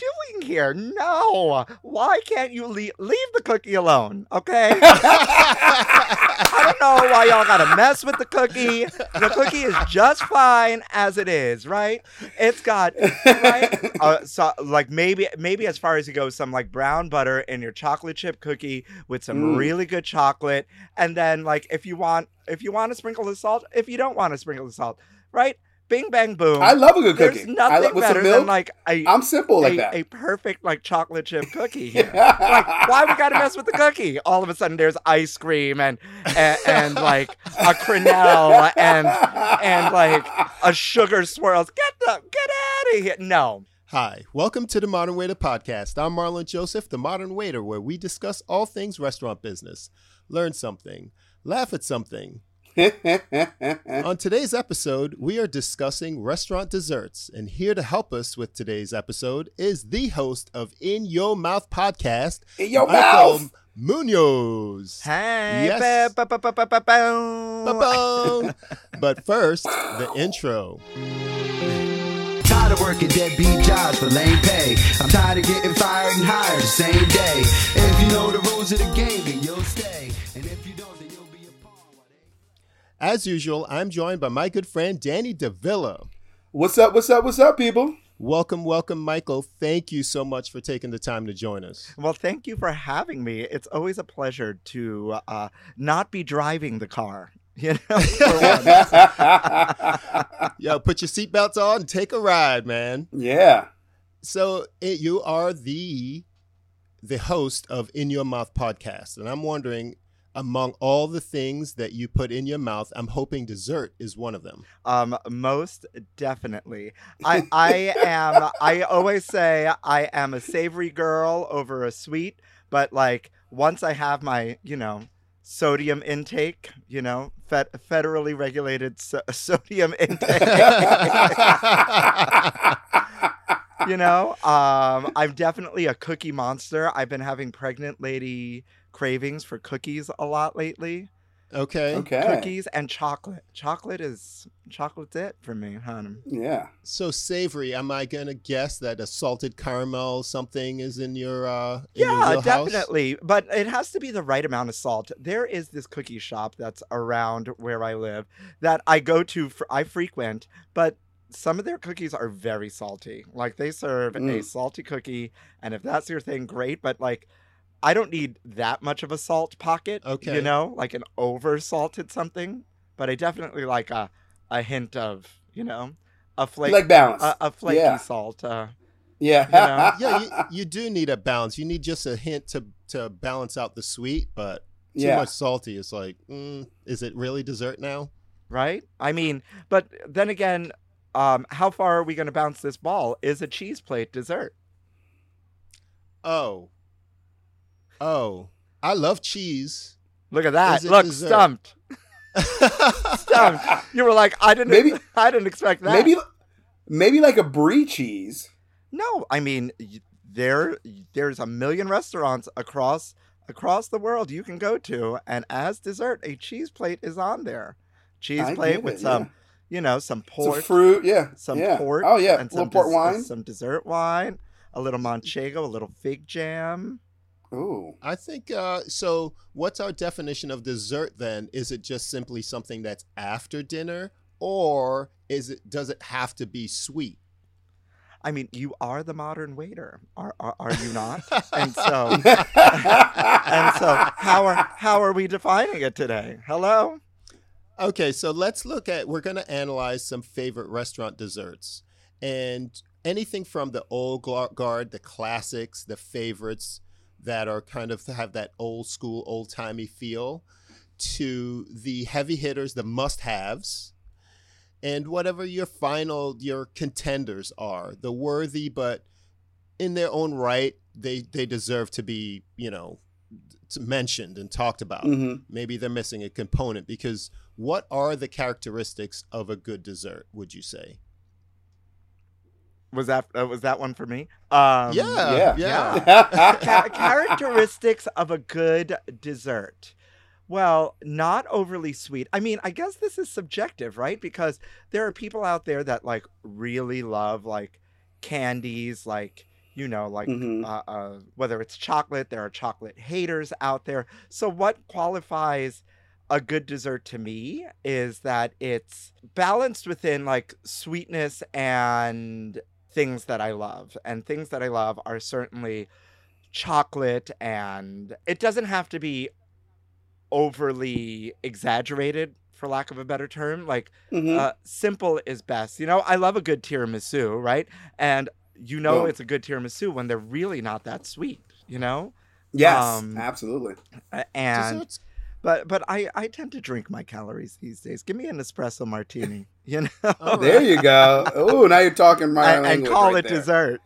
What are we doing here? No. Why can't you leave, leave the cookie alone? Okay. I don't know why y'all gotta mess with the cookie. The cookie is just fine as it is, right? It's got right, uh, so like maybe maybe as far as it goes, some like brown butter in your chocolate chip cookie with some Mm. really good chocolate, and then like if you want if you want to sprinkle the salt, if you don't want to sprinkle the salt, right? Bing bang boom. I love a good There's cookie. I nothing love- better than like a I'm simple like a, that. a perfect like chocolate chip cookie here. like, why we gotta mess with the cookie? All of a sudden, there's ice cream and and, and like a quenelle and and like a sugar swirls. Get the get out of here! No, Hi, welcome to the Modern Waiter Podcast. I'm Marlon Joseph, the Modern Waiter, where we discuss all things restaurant business, learn something, laugh at something. On today's episode, we are discussing restaurant desserts, and here to help us with today's episode is the host of In Your Mouth Podcast, In your Michael mouth. Muñoz. hey, Yes. ba- ba- ba- but first, the intro. Tired of working deadbeat jobs for lame pay. I'm tired of getting fired and hired the same day. If you know the rules of the game, then you'll stay. And if you As usual, I'm joined by my good friend Danny DeVilla. what's up? What's up? What's up, people? Welcome, welcome, Michael. Thank you so much for taking the time to join us. Well, thank you for having me. It's always a pleasure to uh, not be driving the car. You know, for once. Yo, put your seatbelts on and take a ride, man. yeah. So it, you are the the host of In Your Mouth podcast, and I'm wondering, among all the things that you put in your mouth, I'm hoping dessert is one of them. Um, most definitely. I I am. I always say I am a savory girl over a sweet, but like once I have my, you know, sodium intake, you know, fed, federally regulated so- sodium intake. you know, um, I'm definitely a cookie monster. I've been having pregnant lady cravings for cookies a lot lately. Okay. Okay. Cookies and chocolate. Chocolate is chocolate's it for me, honey. Yeah. So savory. Am I gonna guess that a salted caramel something is in your uh in Yeah, wheelhouse? definitely. But it has to be the right amount of salt. There is this cookie shop that's around where I live that I go to, for, I frequent, but some of their cookies are very salty. Like they serve a Mm. salty cookie, and if that's your thing, great. But like, I don't need that much of a salt pocket. Okay. You know, like an over salted something. But I definitely like a, a hint of, you know, a flake, like balance. a, a flaky Yeah. salt. Uh, yeah. yeah, you, you do need a balance. You need just a hint to to balance out the sweet, but too Yeah. much salty. It's like, mm, is it really dessert now? right? I mean, but then again, um, how far are we going to bounce this ball? Is a cheese plate dessert? Oh, oh, I love cheese. Look at that. it Look, dessert? stumped, stumped. You were like, I didn't, Maybe- I didn't expect that. maybe, maybe like a brie cheese. no. I mean, there, there's a million restaurants across across the world you can go to, and as dessert, a cheese plate is on there. Cheese I plate with it, some, yeah. you know, some Some pork, fruit. Yeah. some yeah. port. Oh yeah. and some port des- wine. some dessert wine, a little manchego, a little fig jam. Ooh. I think uh, so. What's our definition of dessert then? Is it just simply something that's after dinner, or is it does it have to be sweet? I mean, you are the modern waiter, are are, are you not? and so, and so, how are how are we defining it today? Hello. Okay, so let's look at we're going to analyze some favorite restaurant desserts and anything from the old guard, the classics, the favorites that are kind of have that old school, old timey feel, to the heavy hitters, the must haves, and whatever your final your contenders are, the worthy but in their own right, they they deserve to be you know mentioned and talked about. Mhm. Maybe they're missing a component because what are the characteristics of a good dessert? Would you say? Was that uh, was that one for me? Um, yeah, yeah. yeah. Ca- characteristics of a good dessert. Well, not overly sweet. I mean, I guess this is subjective, right? Because there are people out there that like really love like candies, like you know, like Mhm. uh, uh, whether it's chocolate. There are chocolate haters out there. So, what qualifies a good dessert to me is that it's balanced within like sweetness and things that I love. And things that I love are certainly chocolate, and it doesn't have to be overly exaggerated, for lack of a better term. Like, Mhm. uh, simple is best. You know, I love a good tiramisu, right? And you know it's a good tiramisu when they're really not that sweet, you know? yes, um, absolutely. And Desserts. But but I I tend to drink my calories these days. Give me an espresso martini, you know, All There you go. Oh, now you're talking my and, and call right it there. dessert.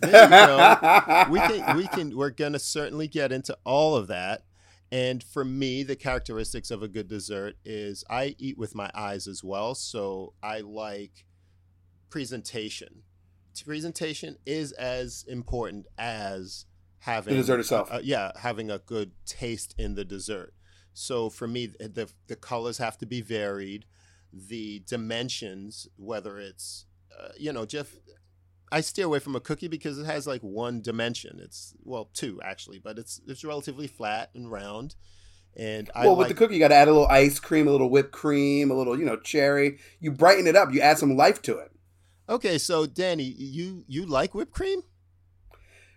There you go. we can we can we're gonna certainly get into all of that. And for me, the characteristics of a good dessert is I eat with my eyes as well. So I like presentation. Presentation is as important as having The dessert itself. uh, yeah, having a good taste in the dessert. So for me, the the colors have to be varied. The dimensions, whether it's uh, you know, Jeff, I steer away from a cookie because it has like one dimension. It's well, two actually, but it's it's relatively flat and round. And I well, like, with the cookie, you got to add a little ice cream, a little whipped cream, a little, you know, cherry. You brighten it up. You add some life to it. okay, so Danny, you you like whipped cream?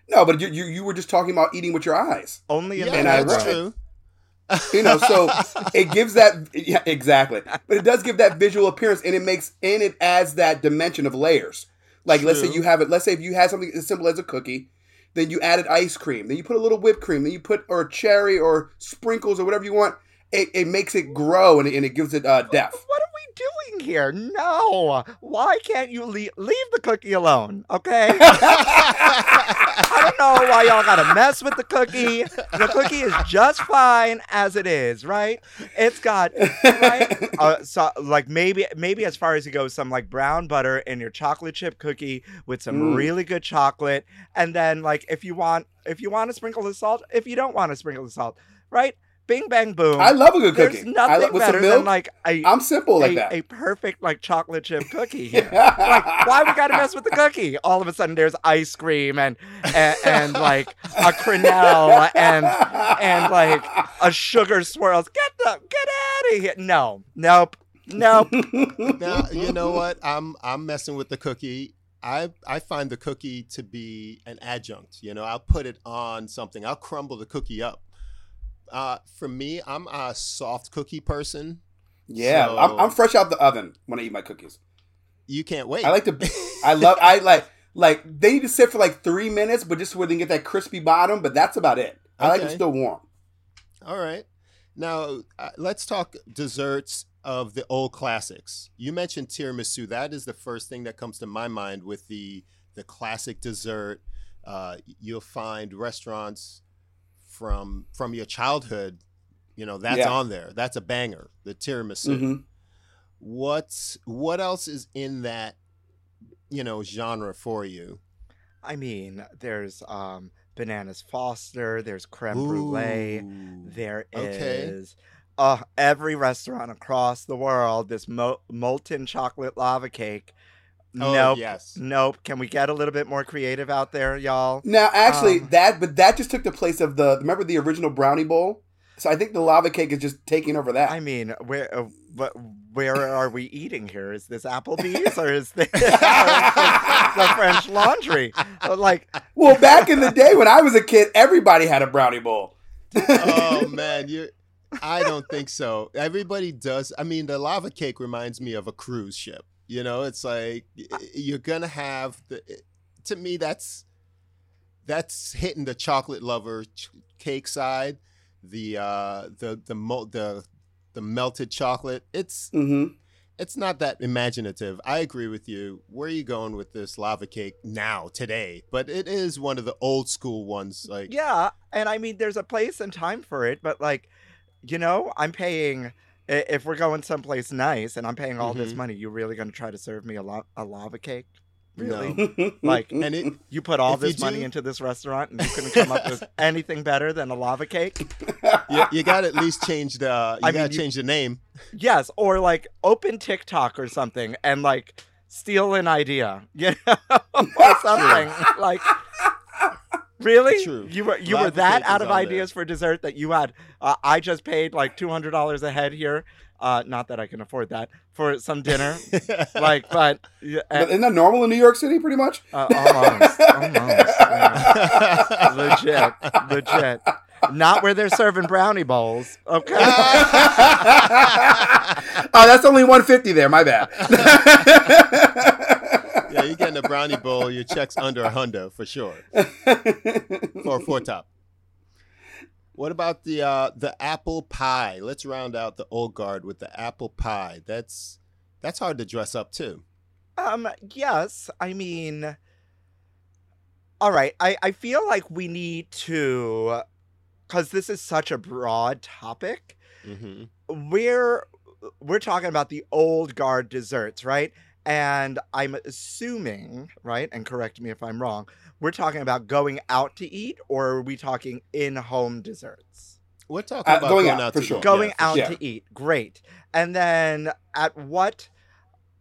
No, but you you, you were just talking about eating with your eyes. Only in Yeah, the And I that's right. true. You know, so it gives that yeah, exactly. But it does give that visual appearance and it makes and it adds that dimension of layers. Like let's say you have it, let's say if you had something as simple as a cookie, then you added ice cream, then you put a little whipped cream, then you put or cherry or sprinkles or whatever you want. It, it makes it grow and it, and it gives it uh, depth. What are we doing here? No. Why can't you leave, leave the cookie alone? Okay. I don't know why y'all gotta mess with the cookie. The cookie is just fine as it is, right? It's got right, uh, so like maybe maybe as far as you go, some like brown butter in your chocolate chip cookie with some Mm. really good chocolate, and then like if you want if you want to sprinkle the salt, if you don't want to sprinkle the salt, right? Bing bang boom. I love a good There's cookie. I nothing like with better some milk. than like a I'm simple like a, that. a perfect like chocolate chip cookie here. like why we gotta mess with the cookie? All of a sudden there's ice cream and and, and like a quenelle and and like a sugar swirls. Get the get out of here. No. Nope. Nope. now you know what? I'm I'm messing with the cookie. I I find the cookie to be an adjunct. You know, I'll put it on something. I'll crumble the cookie up. Uh, for me, I'm a soft cookie person. yeah, So- I'm, I'm fresh out the oven when I eat my cookies. You can't wait. I like to. I love. I like. Like they need to sit for like three minutes, but just where they can get that crispy bottom. But that's about it. I like them still warm. All right. Now, uh, let's talk desserts of the old classics. You mentioned tiramisu. That is the first thing that comes to my mind with the the classic dessert. Uh, you'll find restaurants from from your childhood. You know that's Yeah. on there. That's a banger. The tiramisu. Mhm. What's what else is in that you know genre for you? I mean, there's um bananas Foster, there's creme brulee. Ooh. There Okay. is uh, every restaurant across the world, this mo- molten chocolate lava cake. Oh, nope. yes. Nope. Can we get a little bit more creative out there, y'all? Now, actually, Um, that but that just took the place of the remember the original brownie bowl. So I think the lava cake is just taking over that. I mean, where uh, but where are we eating here? Is this Applebee's or is this, or is this the French Laundry? Like, Well, back in the day when I was a kid, everybody had a brownie bowl. oh man, you. I don't think so. Everybody does. I mean, the lava cake reminds me of a cruise ship. You know, it's like you're gonna have the. To me, that's that's hitting the chocolate lover ch- cake side. The uh, the the mo- the the melted chocolate. It's hmm it's not that imaginative. I agree with you. Where are you going with this lava cake now, today? But it is one of the old school ones. Like, yeah, and I mean, there's a place and time for it, but like, you know, I'm paying. If we're going someplace nice and I'm paying all this Mhm. money, you really gonna try to serve me a, la- a lava cake? No. Really? Like, and it you put all this money do- into this restaurant and you couldn't come up with anything better than a lava cake? you, you got to at least change the you I got to change the name. Yes, or like open TikTok or something and like steal an idea, you know, or something like. Really? True. You were you were that out of on ideas for dessert that you had. Uh, I just paid like two hundred dollars a head here. Uh, not that I can afford that for some dinner. like, but yeah, But isn't that normal in New York City, pretty much? uh, almost, almost, yeah. legit, legit. Not where they're serving brownie bowls. Okay. oh, that's only 150 there. My bad. Yeah, you're getting a brownie bowl. Your check's under a hundo for sure for a four top. What about the uh, the apple pie? Let's round out the old guard with the apple pie. That's that's hard to dress up too. Um, yes. I mean, all right. I, I feel like we need to, because this is such a broad topic, hmm we're, we're talking about the old guard desserts, right? And I'm assuming, right? And correct me if I'm wrong, we're talking about going out to eat, or are we talking in home desserts? We're talking Uh, about going going, out, out, for to sure. eat. going Yeah, for out sure. to eat great and then at what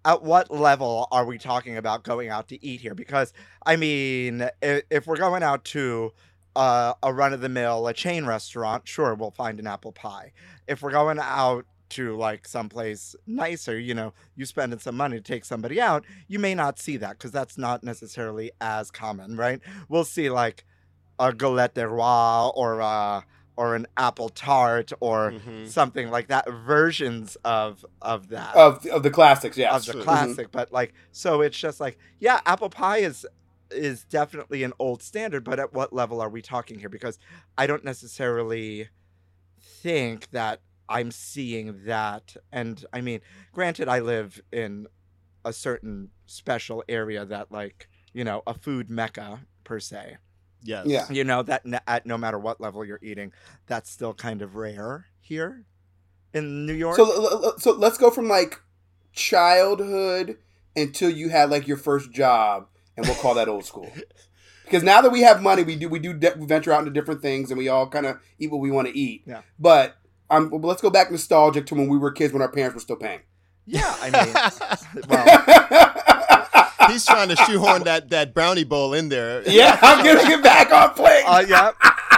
at what level are we talking about going out to eat here because i mean if, if we're going out to uh, a run-of-the-mill a chain restaurant sure we'll find an apple pie if we're going out to like someplace nicer you know you spending some money to take somebody out you may not see that because that's not necessarily as common right we'll see like a galette de roi or uh or an apple tart or Mhm. something like that versions of of that of of the classics, yeah. of the true. classic but like so it's just like yeah apple pie is is definitely an old standard but at what level are we talking here because i don't necessarily think that i'm seeing that and i mean granted i live in a certain special area that like you know a food mecca per se Yes. Yeah. you know that n- at no matter what level you're eating that's still kind of rare here in new york So l- l- so let's go from like childhood until you had like your first job, and we'll call that old school. Because now that we have money, we do we do de- venture out into different things, and we all kind of eat what we want to eat. Yeah. But um, well, let's go back nostalgic to when we were kids, when our parents were still paying. yeah i mean well He's trying to shoehorn that, that brownie bowl in there. yeah, I'm getting it back on plate. Uh, yeah,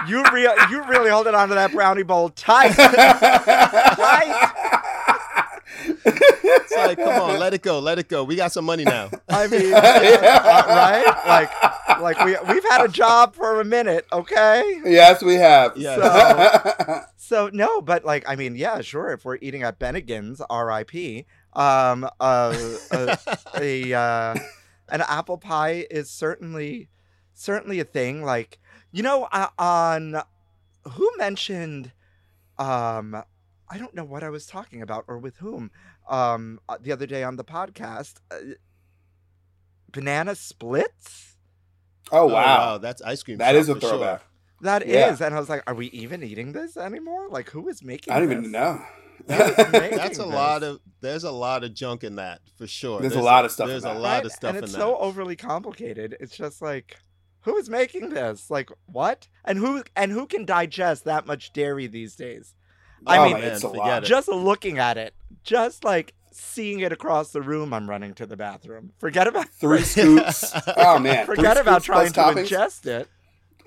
you real you really holding on to that brownie bowl tight, tight. It's like, come on, let it go, let it go. We got some money now. I mean, uh, right? Like, like we we've had a job for a minute, okay? yes, we have. Yeah. So no, but like, I mean, yeah, sure. If we're eating at Bennigan's, R.I.P. Um, uh, a, a uh, an apple pie is certainly certainly a thing. Like, you know, uh, on who mentioned, um, I don't know what I was talking about or with whom, um, uh, the other day on the podcast, uh, banana splits. oh wow, That's ice cream. That is a for sure. throwback. That is, Yeah. and I was like, are we even eating this anymore? Like, who is making? I don't this? even know. That is. That's a this. lot of there's a lot of junk in that for sure. There's a lot of stuff in There's a that. lot Right? of stuff and in it's that. so overly complicated. It's just like, who is making this? Like, what? And who and who can digest that much dairy these days? I oh, mean, man, it's a lot. Just looking at it, just like seeing it across the room, I'm running to the bathroom. Forget about Three scoops. Oh man, Three forget about trying plus to toppings? ingest it.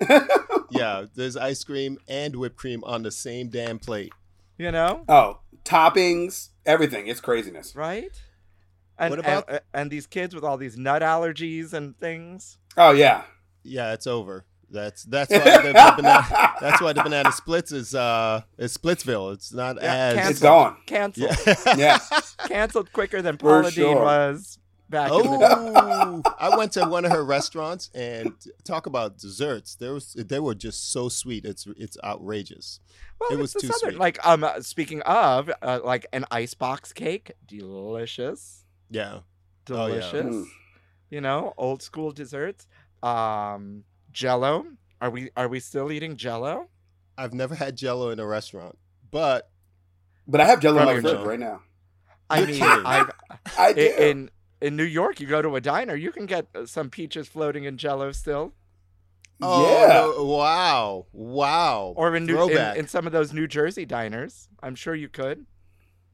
yeah, there's ice cream and whipped cream on the same damn plate. You know, Oh, toppings, everything. It's craziness. right? And, What about- and, and these kids with all these nut allergies and things? Oh yeah. Yeah, it's over. That's that's why the, the banana, that's why the banana splits is uh is Splitsville. It's not Yeah, as can't- It's gone. Canceled. Yeah. Yeah. Canceled quicker than For Paula Deen was back in the day. Oh, I went to one of her restaurants and talk about desserts. There was they were just so sweet. It's it's outrageous. Well, It was too southern. sweet. Like, um, uh, speaking of, uh, like an icebox cake, delicious, Yeah. Oh, yeah. delicious. Mm. You know, old school desserts. Um, Jello. Are we are we still eating Jello? I've never had Jello in a restaurant, but But I have Jello in my From fridge right now. I mean. I've, I do. in in New York, you go to a diner, you can get uh, some peaches floating in Jello still, oh yeah. no- wow, wow, or in, New, in in some of those New Jersey diners. I'm sure you could.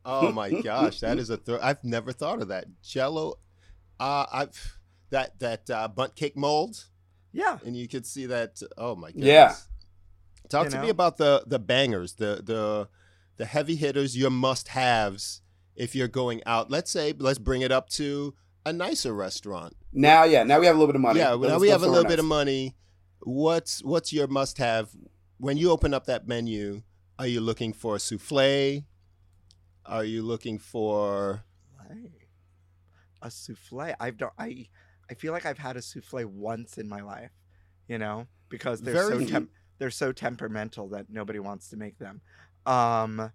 Oh my gosh, that is a throw. I've never thought of that. Jello, uh, I've that that uh, bundt cake mold, Yeah, and you could see that. Oh my goodness. Yeah. Talk You to me about the the bangers, the the the heavy hitters, your must haves if you're going out. Let's say, let's bring it up to a nicer restaurant. Now, yeah. Now we have a little bit of money. Yeah, now we have a somewhere little bit of money. What's what's your must have when you open up that menu? Are you looking for a souffle? Are you looking for a souffle. I've done. I I feel like I've had a souffle once in my life. You know, because they're Very- so they're so temperamental that nobody wants to make them. Um,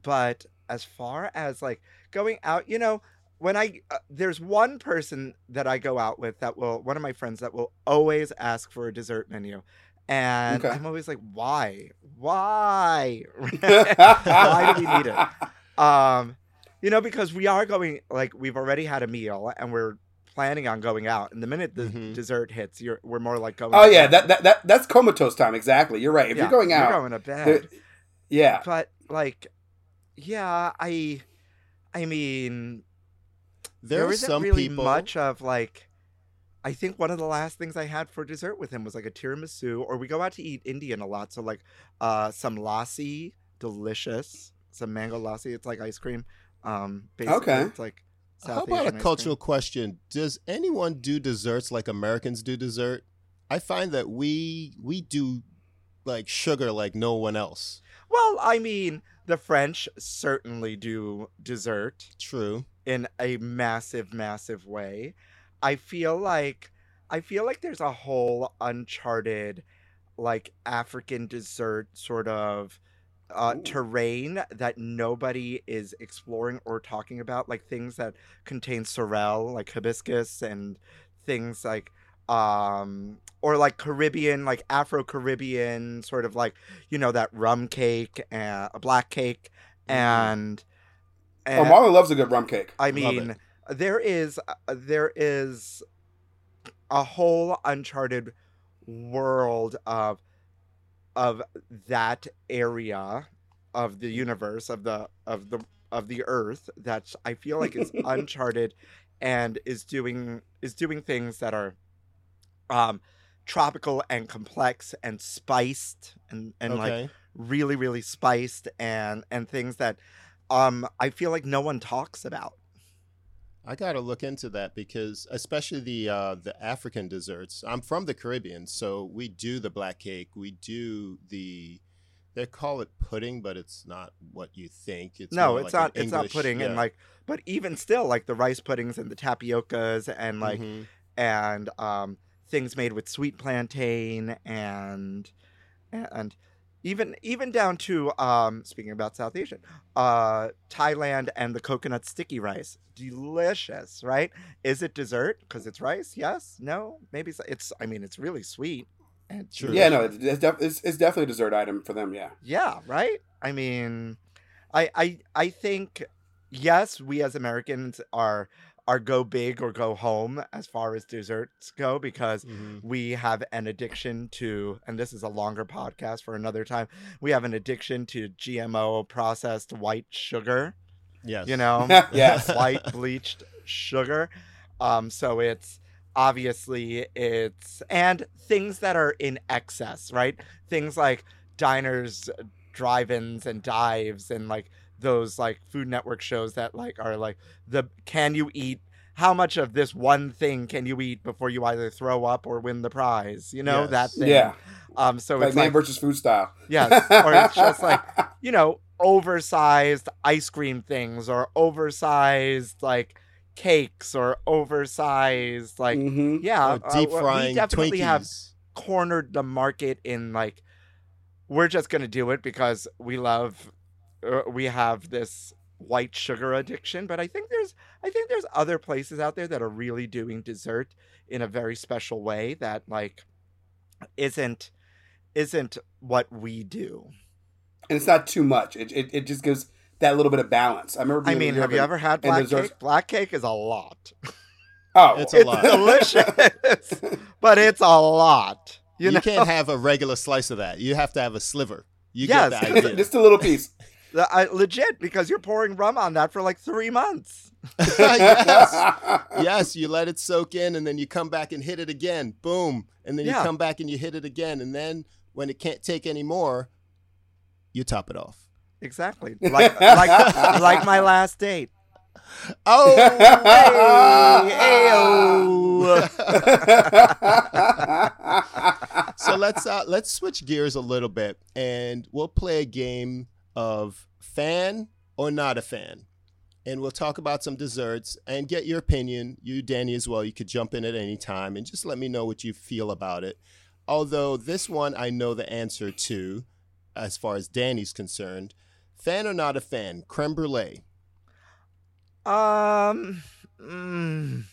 but as far as like going out, you know, when I uh, there's one person that I go out with that will one of my friends that will always ask for a dessert menu. And Okay. I'm always like, why? Why? Why do we need it? Um, you know, because we are going like we've already had a meal and we're planning on going out. And the minute the Mhm. dessert hits, you're we're more like going. Oh yeah, that, that that that's comatose time. Exactly. You're right. If Yeah, you're going out, you're going to bed. yeah. But like, yeah, I, I mean, there, there isn't some really people much of like. I think one of the last things I had for dessert with him was like a tiramisu, or we go out to eat Indian a lot. So like, uh, some lassi, delicious. Some mango lassi. It's like ice cream. Um, basically, Okay. It's like. How about Asian a ice cream. cultural question? Does anyone do desserts like Americans do dessert? I find that we we do like sugar like no one else. Well, I mean, the French certainly do dessert True. in a massive, massive way. I feel like I feel like there's a whole uncharted, like African dessert sort of uh, terrain that nobody is exploring or talking about, like things that contain sorrel, like hibiscus, and things like um or like caribbean like afro-caribbean sort of like you know that rum cake and a black cake and, Oh, and Marlon loves a good rum cake. I mean, there is uh, there is a whole uncharted world of of that area of the universe of the of the of the earth that I feel like is uncharted and is doing is doing things that are um tropical and complex and spiced and and like really really spiced and and things that um I feel like no one talks about. I gotta look into that because especially the uh, the African desserts. I'm from the Caribbean, so we do the black cake. We do the they call it pudding, but it's not what you think. It's no, it's like not it's not pudding and like but even still like the rice puddings and the tapiocas and like Mhm. and um things made with sweet plantain and and even even down to um speaking about South Asian, uh Thailand and the coconut sticky rice. Delicious, right? Is it dessert because it's rice? Yes? No? Maybe it's, it's I mean it's really sweet. And. Yeah, no, it's, it's, def- it's, it's definitely a dessert item for them. Yeah. Yeah, right? I mean, I I I think yes, we as Americans are are go big or go home as far as desserts go because Mhm. we have an addiction to and this is a longer podcast for another time. We have an addiction to GMO processed white sugar, Yes. you know? Yes. white bleached sugar. Um, so it's obviously it's and things that are in excess, right? Things like diners drive-ins and dives and like those like Food Network shows that like are like the can you eat how much of this one thing can you eat before you either throw up or win the prize? You know Yes. that thing. Yeah. Um. So like it's man like versus food style. yes, or it's just like you know oversized ice cream things or oversized like cakes or oversized like hmm yeah Or deep uh, we frying definitely Twinkies. have cornered the market in like we're just gonna do it because we love uh, we have this white sugar addiction but i think there's i think there's other places out there that are really doing dessert in a very special way that like isn't isn't what we do And it's not too much. It, it it just gives that little bit of balance. I remember. i mean have you ever had black desserts- cake black cake is a lot Oh, It's a it's lot. delicious but it's a lot you, You, know can't have a regular slice of that. You have to have a sliver. You Yes. get the idea. just a little piece. I, legit because you're pouring rum on that for like three months. yes. yes, you let it soak in and then you come back and hit it again. Boom. And then you Yeah. come back and you hit it again. And then when it can't take any more, you top it off. Exactly, like like like my last date. Oh, Hey, ayo. so let's uh, let's switch gears a little bit and we'll play a game of fan or not a fan. And we'll talk about some desserts and get your opinion. You, Danny, as well. You could jump in at any time and just let me know what you feel about it. Although this one I know the answer to, as far as Danny's concerned. Fan or not a fan? Creme brulee. Um, mm,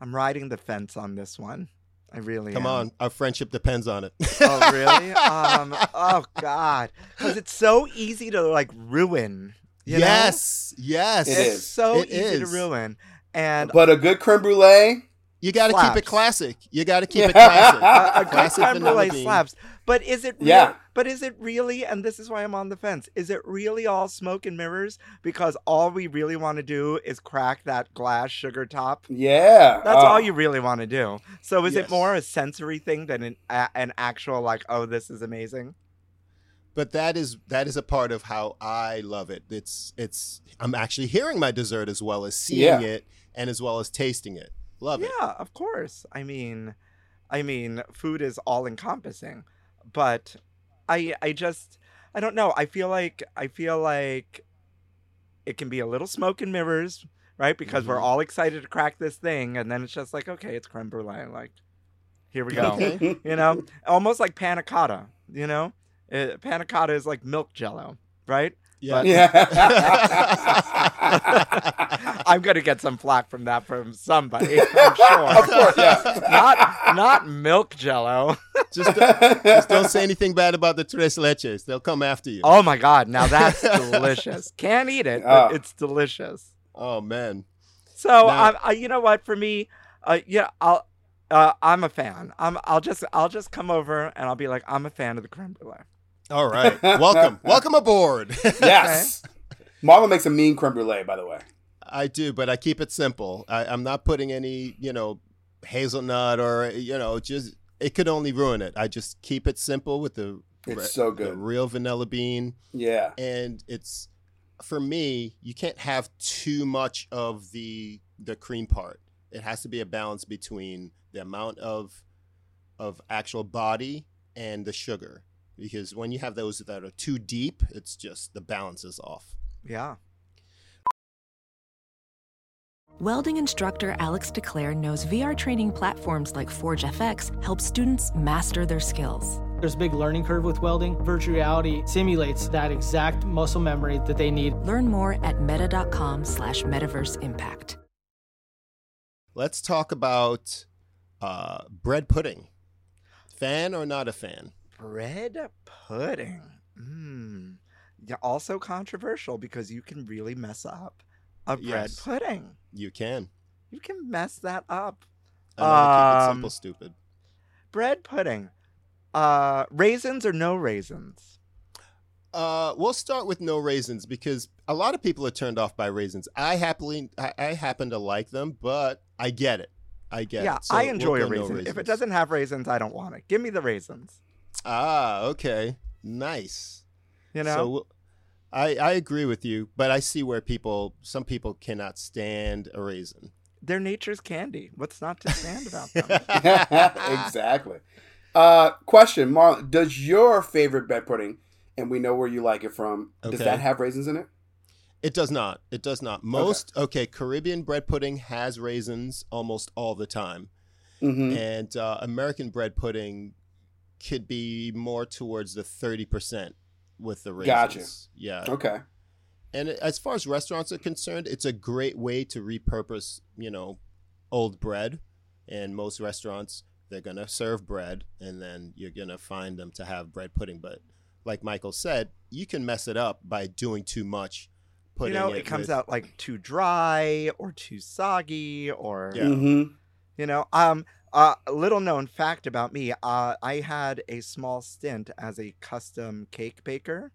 I'm riding the fence on this one. I really Come am. on, our friendship depends on it. Oh really? um. Oh God. Because it's so easy to like ruin. You know? yes, yes, It It's is. so It easy to ruin. And but a good creme brulee. You got to keep it classic. You got to keep it classic. a, a Classic creme vanilla brulee slaps. But is it real, Yeah. But is it really? And this is why I'm on the fence. Is it really all smoke and mirrors? Because all we really want to do is crack that glass sugar top. Yeah, That's Oh. all uh, you really want to do. So is Yes. it more a sensory thing than an a, an actual like, oh, this is amazing? But that is that is a part of how I love it. It's it's I'm actually hearing my dessert as well as seeing Yeah. it and as well as tasting it. Love it. Yeah, of course. I mean, I mean, food is all encompassing, but I I just I don't know. I feel like I feel like it can be a little smoke and mirrors, right? Because we're Mhm. all excited to crack this thing, and then it's just like, okay, it's creme brulee. Like, here we go. Okay. you know, almost like panna cotta. You know, uh, panna cotta is like milk jello, right? Yeah. Yeah. I'm gonna get some flack from that from somebody. I'm sure. Of course, yeah. not not milk jello. just, don't, just don't say anything bad about the tres leches. They'll come after you. Oh my god, now that's delicious. Can't eat it, but it's delicious. Oh, man. So Now- I, I, you know what? For me, uh, yeah, I'll, uh, I'm a fan. I'm, I'll just, I'll just come over and I'll be like, I'm a fan of the creme brulee. All right. Welcome. Welcome aboard. yes. Marlon makes a mean creme brulee, by the way. I do, but I keep it simple. I, I'm not putting any, you know, hazelnut or, you know, just, it could only ruin it. I just keep it simple with the, It's re- so good. real vanilla bean. Yeah. and it's for me you can't have too much of the the cream part it has to be a balance between the amount of of actual body and the sugar because when you have those that are too deep it's just the balance is off Yeah. Welding instructor Alex DeClaire knows VR training platforms like Forge FX help students master their skills. There's a big learning curve with welding. Virtual reality simulates that exact muscle memory that they need. Learn more at meta.com slash metaverse impact. let's talk about uh, bread pudding fan or not a fan Bread pudding. Mmm. Yeah, also controversial because you can really mess up a bread Yes. pudding. you can You can mess that up. I know, keep it Um, simple stupid Bread pudding. Uh, raisins or no raisins? Uh, we'll start with no raisins because a lot of people are turned off by raisins. I happily, I, I happen to like them, but I get it. I get yeah, it. So I we'll enjoy go a no raisin. If it doesn't have raisins, I don't want it. Give me the raisins. ah, okay, nice. You know, So I I agree with you, but I see where people some people cannot stand a raisin. they're nature's candy. What's not to stand about them? exactly. Uh, question, Marlon, does your favorite bread pudding, and we know where you like it from, does that have raisins in it? It does not. It does not. Most okay, Caribbean bread pudding has raisins almost all the time. Mm-hmm. and uh, American bread pudding could be more towards the thirty percent with the raisins. Gotcha. Yeah, Okay. and as far as restaurants are concerned, it's a great way to repurpose, you know, old bread. And most restaurants, they're gonna serve bread, and then you're gonna find them to have bread pudding. But like Michael said, you can mess it up by doing too much. you Putting know, it, it comes with- out like too dry or too soggy or Yeah. Mm-hmm. You know, um, uh, a little known fact about me: uh, I had a small stint as a custom cake baker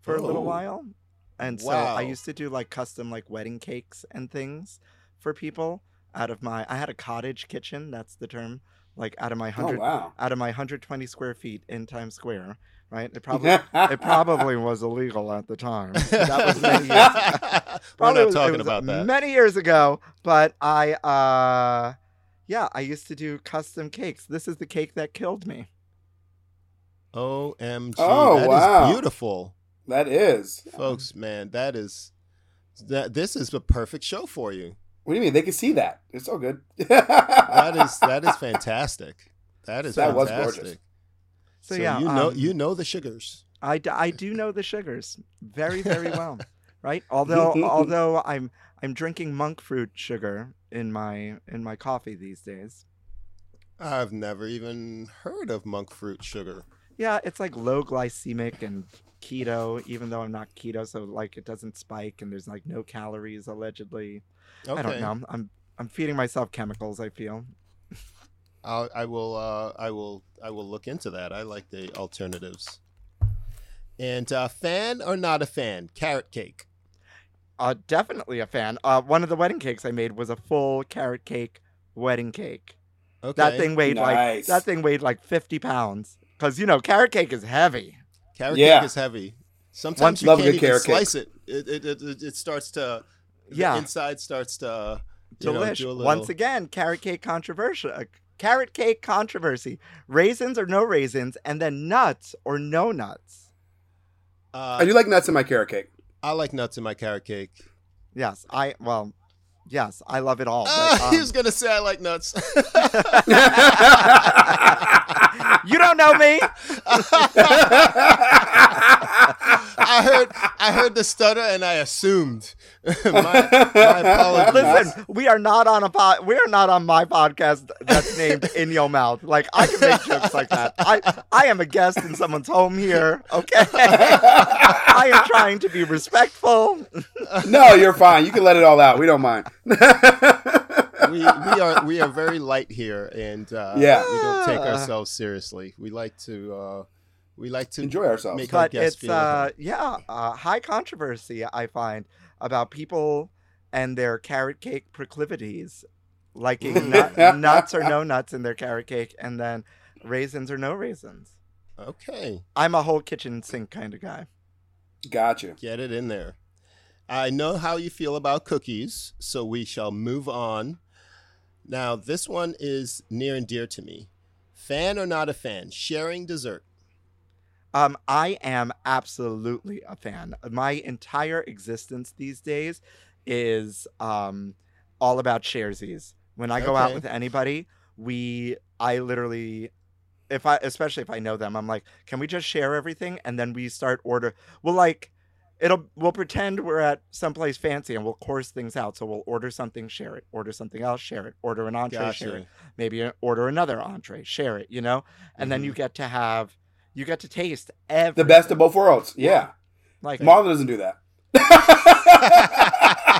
for a little Oh. while, and so Wow. I used to do like custom like wedding cakes and things for people out of my. I had a cottage kitchen. That's the term. Like out of my Oh, hundred, wow. out of my 120 square feet in Times Square, right? It probably it probably was illegal at the time. That was many years. We're not was- talking about that. Many years ago, but I, uh, yeah, I used to do custom cakes. This is the cake that killed me. OMG. Oh, that is wow. beautiful. That is. Folks, man, that is that this is the perfect show for you. What do you mean? They can see that. It's all good. That is that is fantastic. That is That was fantastic. gorgeous. So, yeah, you know um, you know the sugars. I, d- I do know the sugars very very well, right? Although although I'm I'm drinking monk fruit sugar in my in my coffee these days. I've never even heard of monk fruit sugar. Yeah, it's like low glycemic and keto, even though I'm not keto, so like it doesn't spike and there's like no calories allegedly. Okay. I don't know. I'm I'm feeding myself chemicals. I feel. I'll, I will uh, I will I will look into that. I like the alternatives. And uh, fan or not a fan? Carrot cake. Uh, definitely a fan. Uh, one of the wedding cakes I made was a full carrot cake wedding cake. Okay. That thing weighed like that thing weighed like fifty pounds. Cause you know carrot cake is heavy. Carrot Yeah. cake is heavy. Sometimes Once- you Love a can't good even carrot cake. slice it. It, it, it. it it starts to. Yeah. The inside starts to. You know, Delish. do a little, Once again, carrot cake controversy. Uh, carrot cake controversy. Raisins or no raisins, and then nuts or no nuts. Uh, I do like nuts in my carrot cake. I like nuts in my carrot cake. Yes, I well, yes, I love it all. But, he um, was gonna say I like nuts. you don't know me. I heard I heard the stutter and I assumed. my, my apologies. Listen, we are not on a pod. We are not on my podcast that's named "In Your Mouth." Like I can make jokes like that. I I am a guest in someone's home here. Okay, I am trying to be respectful. no, you're fine. You can let it all out. We don't mind. we, we are we are very light here, and uh, Yeah. we don't take ourselves seriously. We like to uh, we like to Enjoy ourselves. Make but guests it's uh yeah uh, high controversy I find about people and their carrot cake proclivities, liking nut, nuts or no nuts in their carrot cake, and then raisins or no raisins. okay. I'm a whole kitchen sink kind of guy. Gotcha. Get it in there. I know how you feel about cookies, so we shall move on. Now, this one is near and dear to me. Fan or not a fan? Sharing dessert. Um, I am absolutely a fan. My entire existence these days is um all about sharesies. When I go out with anybody, we I literally if I especially if I know them, I'm like, can we just share everything? And then we start order well like it'll we'll pretend we're at someplace fancy and we'll course things out. So we'll order something, share it, order something else, share it, order an entree, share it maybe order another entree, share it, you know, and then you get to have, you get to taste every Mm-hmm. The best of both worlds. Yeah. like Marlon doesn't do that.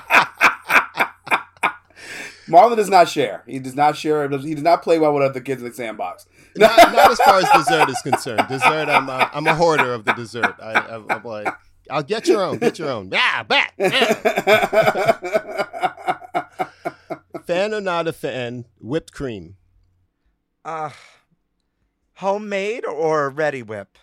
Marlon does not share. He does not share. He does not play well with other kids in the sandbox. Not, not as far as dessert is concerned. Dessert, I'm a, I'm a hoarder of the dessert. I, I'm, I'm like, I'll get your own. Get your own. Yeah, back. fan or not a fan? Whipped cream. uh, homemade or Reddi-wip.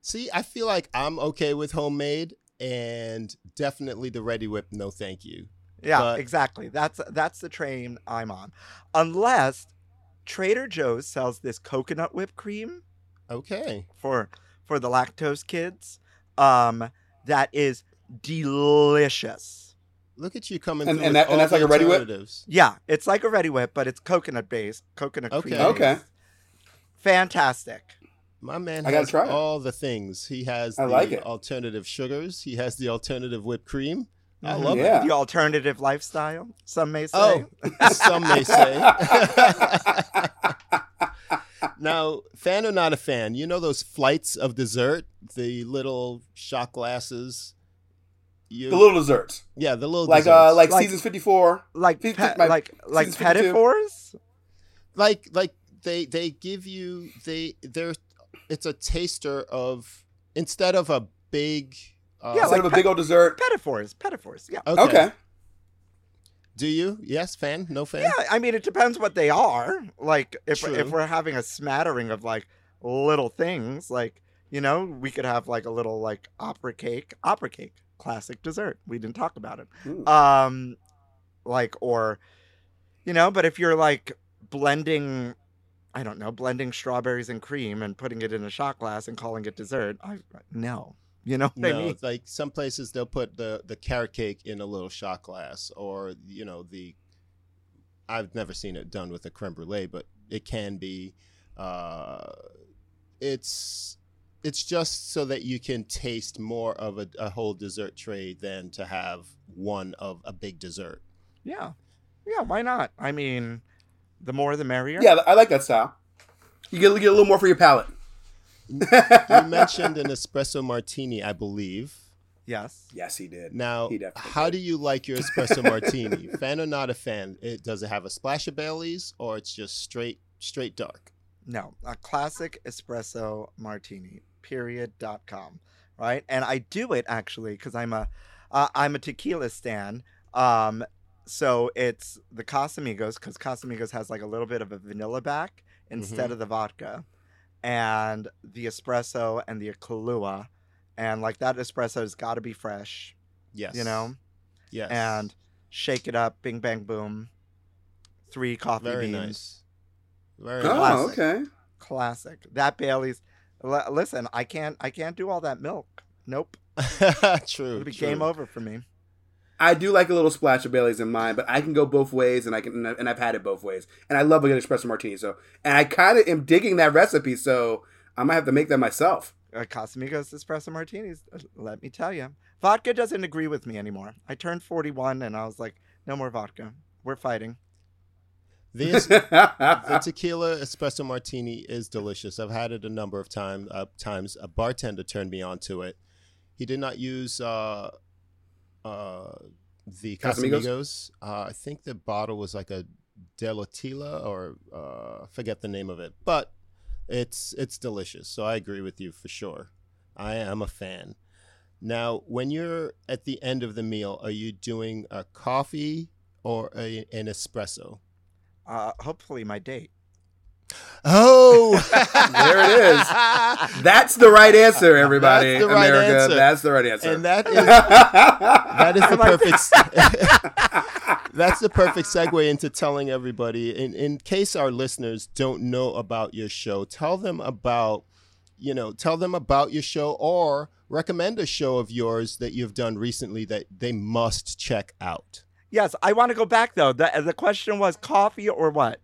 See, I feel like I'm okay with homemade and definitely the Reddi-wip. No, thank you. Yeah, But- exactly. That's that's the train I'm on. Unless Trader Joe's sells this coconut whipped cream Okay. for for the lactose kids, um, that is delicious. Look at you coming And- and that- and that's like a Reddi-wip? alternatives. Yeah, it's like a Reddi-wip, but it's coconut based, coconut Okay. cream. Okay. based. Fantastic. My man I has try it. all the things. He has I the like it. alternative sugars. He has the alternative whipped cream. I Mhm. love Yeah. it. The alternative lifestyle, some may say. Oh, some may say. now, fan or not a fan, you know those flights of dessert, the little shot glasses. You, The little desserts, yeah, the little like desserts. uh, like, Like- seasons fifty four. like Fe- pe- my- like like seasons 52. petitfours. like like they they give you they they're it's a taster of instead of a big uh, Yeah, Instead like of a pe- big old dessert. Petitfours, petitfours. Yeah. okay. Okay. Do you? Yes, fan? No fan? Yeah, I mean it depends what they are. Like if True. if we're having a smattering of like little things, like you know, we could have like a little like opera cake, opera cake, classic dessert. We didn't talk about it. Mm. Um, like or, you know, but if you're like blending, I don't know, blending strawberries and cream and putting it in a shot glass and calling it dessert, I no, you know what No, I mean? like some places they'll put the the carrot cake in a little shot glass, or you know the. I've never seen it done with a creme brulee, but it can be. Uh, it's it's just so that you can taste more of a, a whole dessert tray than to have one of a big dessert. Yeah, yeah. Why not? I mean, the more the merrier. Yeah, I like that style. You get, get a little more for your palate. You mentioned an espresso martini, I believe. Yes. Yes, he did. Now, He how did. do you like your espresso martini? fan or not a fan? It, does it have a splash of Bailey's or it's just straight straight dark? No, a classic espresso martini. Period. Dot com. Right, and I do it actually because I'm a uh, I'm a tequila stan. Um, so it's the Casamigos because Casamigos has like a little bit of a vanilla back instead Mhm. of the vodka, and the espresso and the Kahlua, and like that espresso's got to be fresh, Yes. you know, Yes. and shake it up, bing bang boom, three coffee very beans. nice. Very Oh, nice. Classic. okay. classic. That Bailey's. L- listen, I can't. I can't do all that milk. Nope. true. It'll be true. game over for me. I do like a little splash of Bailey's in mine, but I can go both ways, and I can, and I've had it both ways, and I love a good espresso martini. So, and I kind of am digging that recipe, so I might have to make that myself. Uh, Casamigos espresso martinis. uh, Let me tell you, vodka doesn't agree with me anymore. I turned forty-one, and I was like, no more vodka. We're fighting. The, es- the tequila espresso martini is delicious. I've had it a number of time, uh, times. A bartender turned me on to it. He did not use uh, uh, the Casamigos? Casamigos. Uh, I think the bottle was like a Delotila or uh, forget the name of it, but it's it's delicious. So I agree with you for sure. I am a fan. Now, when you're at the end of the meal, are you doing a coffee or a, an espresso? Uh, hopefully, my date. Oh, There it is. That's the right answer, everybody. That's the right America. answer. That's the right answer. and that is that is the like perfect. that's the perfect segue into telling everybody. In in case our listeners don't know about your show, tell them about you know tell them about your show or recommend a show of yours that you've done recently that they must check out. Yes, I want to go back though. The the question was coffee or what?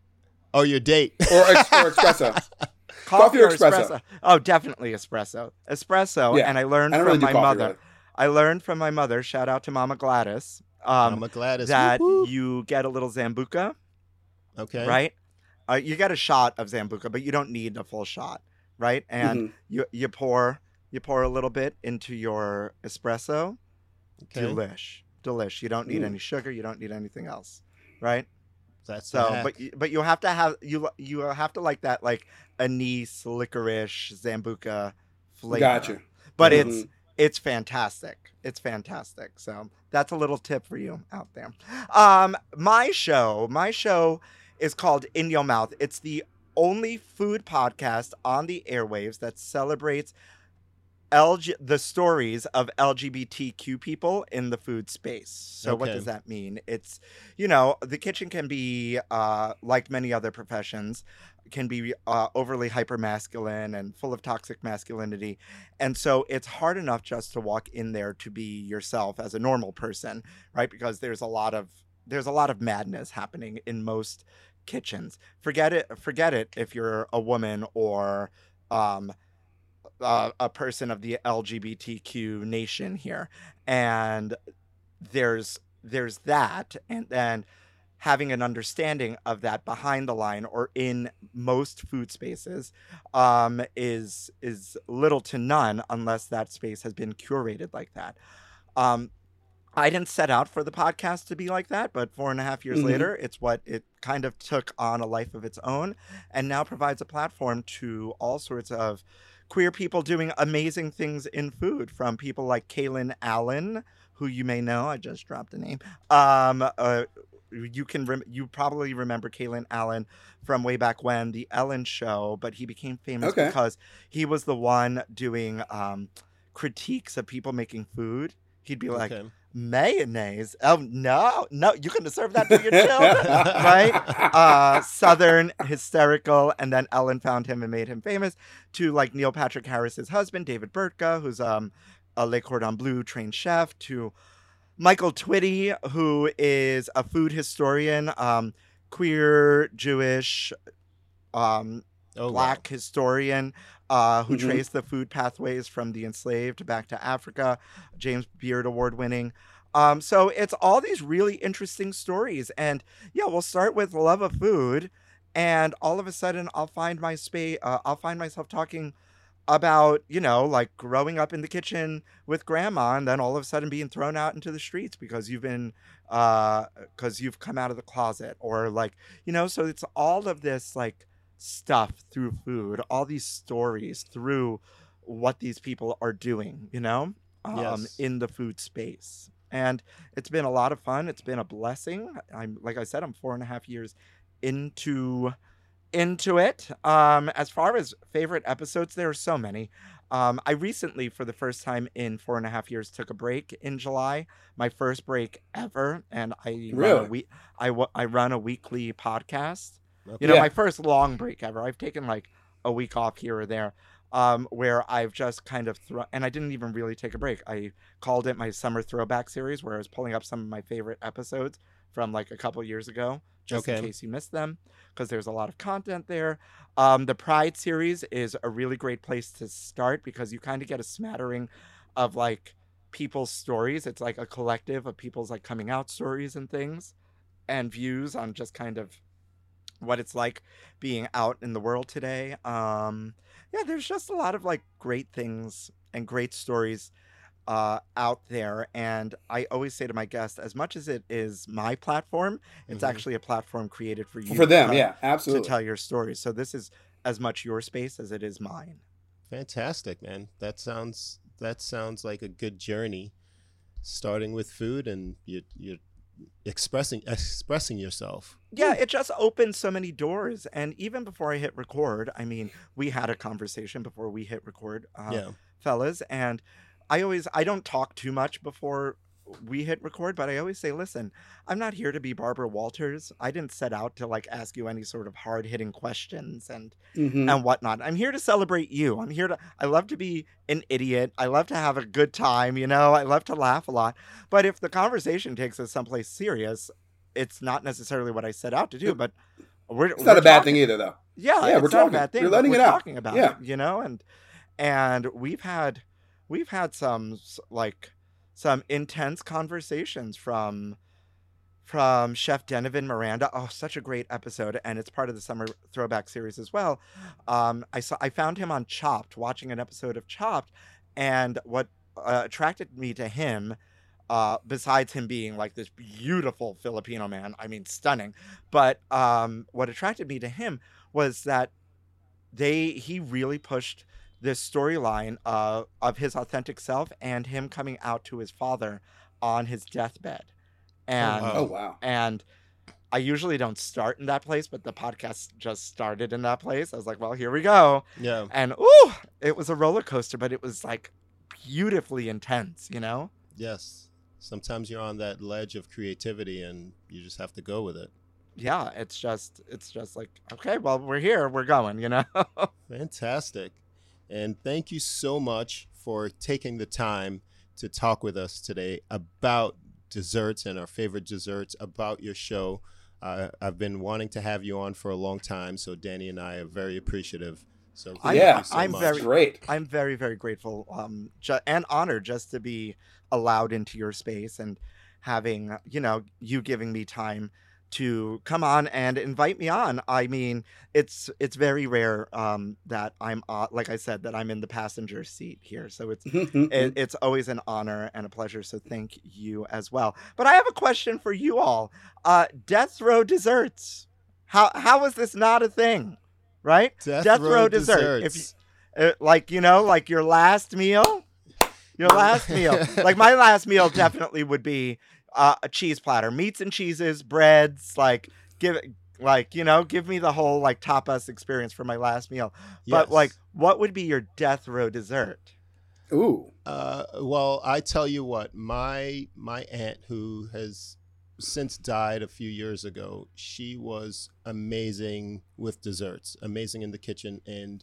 Oh, your date. or, ex- or espresso. Coffee or espresso? Oh, definitely espresso. Espresso. Yeah. And I learned I from really my coffee, mother. really. I learned from my mother. Shout out to Mama Gladys. Um, Mama Gladys. that whoop. you get a little sambuca, okay. right? Uh, you get a shot of sambuca, but you don't need a full shot, right? And Mhm. you you pour you pour a little bit into your espresso. Okay. Delish, delish. You don't need Mm. any sugar. You don't need anything else, right? That's So, the but hack. you, but you have to have you you have to like that like anise, licorice, sambuca flavor. Gotcha. But Mhm. it's it's fantastic. It's fantastic. So that's a little tip for you out there. Um, my show, my show is called In Yo Mouth. It's the only food podcast on the airwaves that celebrates LG the stories of LGBTQ people in the food space. So what does that mean? It's you know the kitchen can be uh, like many other professions can be uh, overly hyper masculine and full of toxic masculinity and so it's hard enough just to walk in there to be yourself as a normal person right because there's a lot of there's a lot of madness happening in most kitchens forget it forget it if you're a woman or um uh, a person of the LGBTQ nation here, and there's there's that, and then having an understanding of that behind the line or in most food spaces um, is is little to none unless that space has been curated like that. Um, I didn't set out for the podcast to be like that, but four and a half years Mhm. later, it's what it kind of took on a life of its own and now provides a platform to all sorts of queer people doing amazing things in food from people like Kalen Allen, who you may know. I just dropped a name. Um, uh, you can rem- you probably remember Kalen Allen from way back when the Ellen show, but he became famous Okay. because he was the one doing um, critiques of people making food. He'd be like, Okay. Mayonnaise. Oh no, no, you couldn't serve that to your children, right? Uh, Southern, hysterical, and then Ellen found him and made him famous. To like Neil Patrick Harris's husband, David Burtka, who's um a Le Cordon Bleu trained chef. To Michael Twitty, who is a food historian, um, queer, Jewish, um, Oh, wow. black historian uh, who Mhm. traced the food pathways from the enslaved back to Africa, James Beard Award winning. Um, so it's all these really interesting stories. And yeah, we'll start with love of food. And all of a sudden, I'll find my space. Uh, I'll find myself talking about you know like growing up in the kitchen with grandma, and then all of a sudden being thrown out into the streets because you've been because you've come out of the closet, or like you know. So it's all of this like stuff through food, all these stories through what these people are doing, you know, um, Yes. in the food space. And it's been a lot of fun. It's been a blessing. I'm like I said, I'm four and a half years into into it. Um, as far as favorite episodes, there are so many. Um, I recently, for the first time in four and a half years, took a break in July, my first break ever, and I run a Really? we- I, I run a weekly podcast. You know, Yeah. my first long break ever. I've taken like a week off here or there, um, where I've just kind of thrown, and I didn't even really take a break. I called it my summer throwback series, where I was pulling up some of my favorite episodes from like a couple years ago, just in case you missed them, because there's a lot of content there. Um, the Pride series is a really great place to start because you kind of get a smattering of like people's stories. It's like a collective of people's like coming out stories and things, and views on just kind of what it's like being out in the world today. Um, yeah, there's just a lot of like great things and great stories uh, out there. And I always say to my guests, as much as it is my platform, it's Mhm. actually a platform created for you For them, tell- yeah, absolutely. to tell your stories. So this is as much your space as it is mine. Fantastic, man. That sounds that sounds like a good journey, starting with food and you you're expressing expressing yourself. yeah, it just opened so many doors. And even before I hit record, I mean, we had a conversation before we hit record, uh, Yeah. fellas. And I always, I don't talk too much before we hit record, but I always say, listen, I'm not here to be Barbara Walters. I didn't set out to like ask you any sort of hard hitting questions and Mhm. and whatnot. I'm here to celebrate you. I'm here to. I love to be an idiot. I love to have a good time. You know, I love to laugh a lot. But if the conversation takes us someplace serious, it's not necessarily what I set out to do. But we're It's not we're a bad talking- thing either, though. Yeah, Yeah, we're not talking. a bad thing. You're letting we're it out. talking about Yeah. it. You know, and and we've had we've had some like some intense conversations from from Chef Denovan Miranda. Oh, such a great episode, and it's part of the summer throwback series as well. Um, I saw I found him on Chopped, watching an episode of Chopped, and what uh, attracted me to him, uh, besides him being like this beautiful Filipino man, I mean stunning, but um, what attracted me to him was that they he really pushed this storyline uh, of his authentic self and him coming out to his father on his deathbed. And. Oh wow. and I usually don't start in that place, but the podcast just started in that place. I was like, well, here we go. Yeah. And ooh, it was a roller coaster, but it was like beautifully intense, you know? Yes. Sometimes you're on that ledge of creativity and you just have to go with it. Yeah, it's just it's just like, okay, well, we're here, we're going, you know? Fantastic. And thank you so much for taking the time to talk with us today about desserts and our favorite desserts, about your show. Uh, I've been wanting to have you on for a long time, so Danny and I are very appreciative. So thank I'm, Yeah, you so I'm much. very Great. I'm very, very grateful um, ju- and honored just to be allowed into your space and having, you know, you giving me time to come on and invite me on. I mean, it's it's very rare um, that I'm, uh, like I said, that I'm in the passenger seat here. So it's it, it's always an honor and a pleasure. So thank you as well. But I have a question for you all. Uh, death row desserts. How how is this not a thing? Right? Death, row dessert. If you- uh, like you know, like your last meal, your last meal. Like my last meal definitely would be uh, a cheese platter, meats and cheeses, breads. Like give like you know, give me the whole like tapas experience for my last meal. But Yes. like, what would be your death row dessert? Ooh. Uh, well, I tell you what, my my aunt who has since died a few years ago, she was amazing with desserts, amazing in the kitchen, and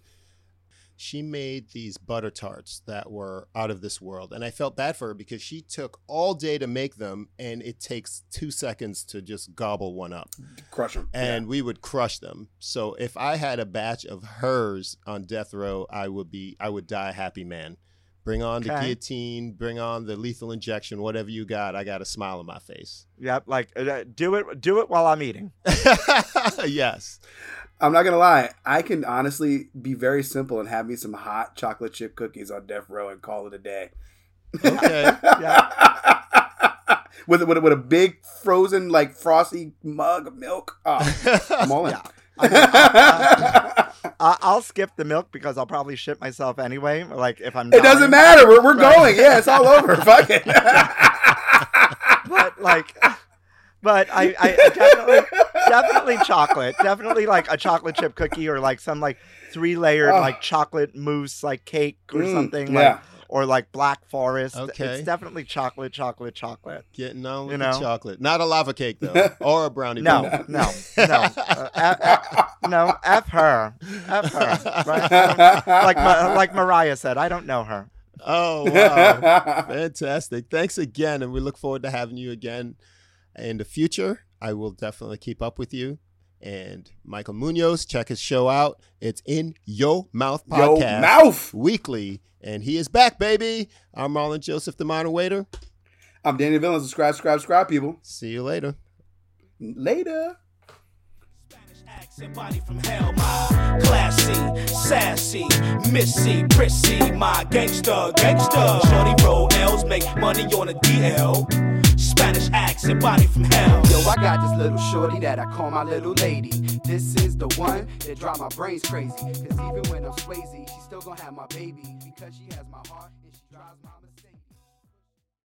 she made these butter tarts that were out of this world. And I felt bad for her because she took all day to make them, and it takes two seconds to just gobble one up Crush them. and we would crush them. So if I had a batch of hers on death row, I would be I would die a happy man. Bring on the Okay. guillotine, bring on the lethal injection, whatever you got. I got a smile on my face. Yep, like uh, do it, do it while I'm eating. yes. I'm not gonna lie. I can honestly be very simple and have me some hot chocolate chip cookies on death row and call it a day. Okay. with, with with a big frozen like frosty mug of milk. Oh, I'm all in. Yeah. I mean, I- I- I'll skip the milk because I'll probably shit myself anyway. Like if I'm. it doesn't matter. We're, we're going. Yeah, it's all over. Fuck it. but like but I, I I definitely definitely chocolate definitely like a chocolate chip cookie or like some like three layered Oh. like chocolate mousse like cake or Mm, something yeah. like or like black forest Okay. it's definitely chocolate chocolate chocolate Getting on with You the chocolate. Not a lava cake though. or a brownie. no bunny. no no uh, F, F- no f her f her right? Like like mariah said i don't know her Oh wow. Fantastic. Thanks again. And we look forward to having you again in the future. I will definitely keep up with you. And Michael Muñoz, check his show out. It's in Yo Mouth Yo Podcast. mouth. Weekly. And he is back, baby. I'm Marlon Joseph, the modern waiter. I'm Danny Villain. Subscribe, subscribe, subscribe, people. See you later. Later. Accent body from hell, my classy, sassy, missy, prissy, my gangster, gangster. Shorty roll L's, make money on a DL. Spanish accent body from hell. Yo, I got this little shorty that I call my little lady. This is the one that drive my brains crazy. Cause even when I'm Swayze, she still gonna have my baby. Because she has my heart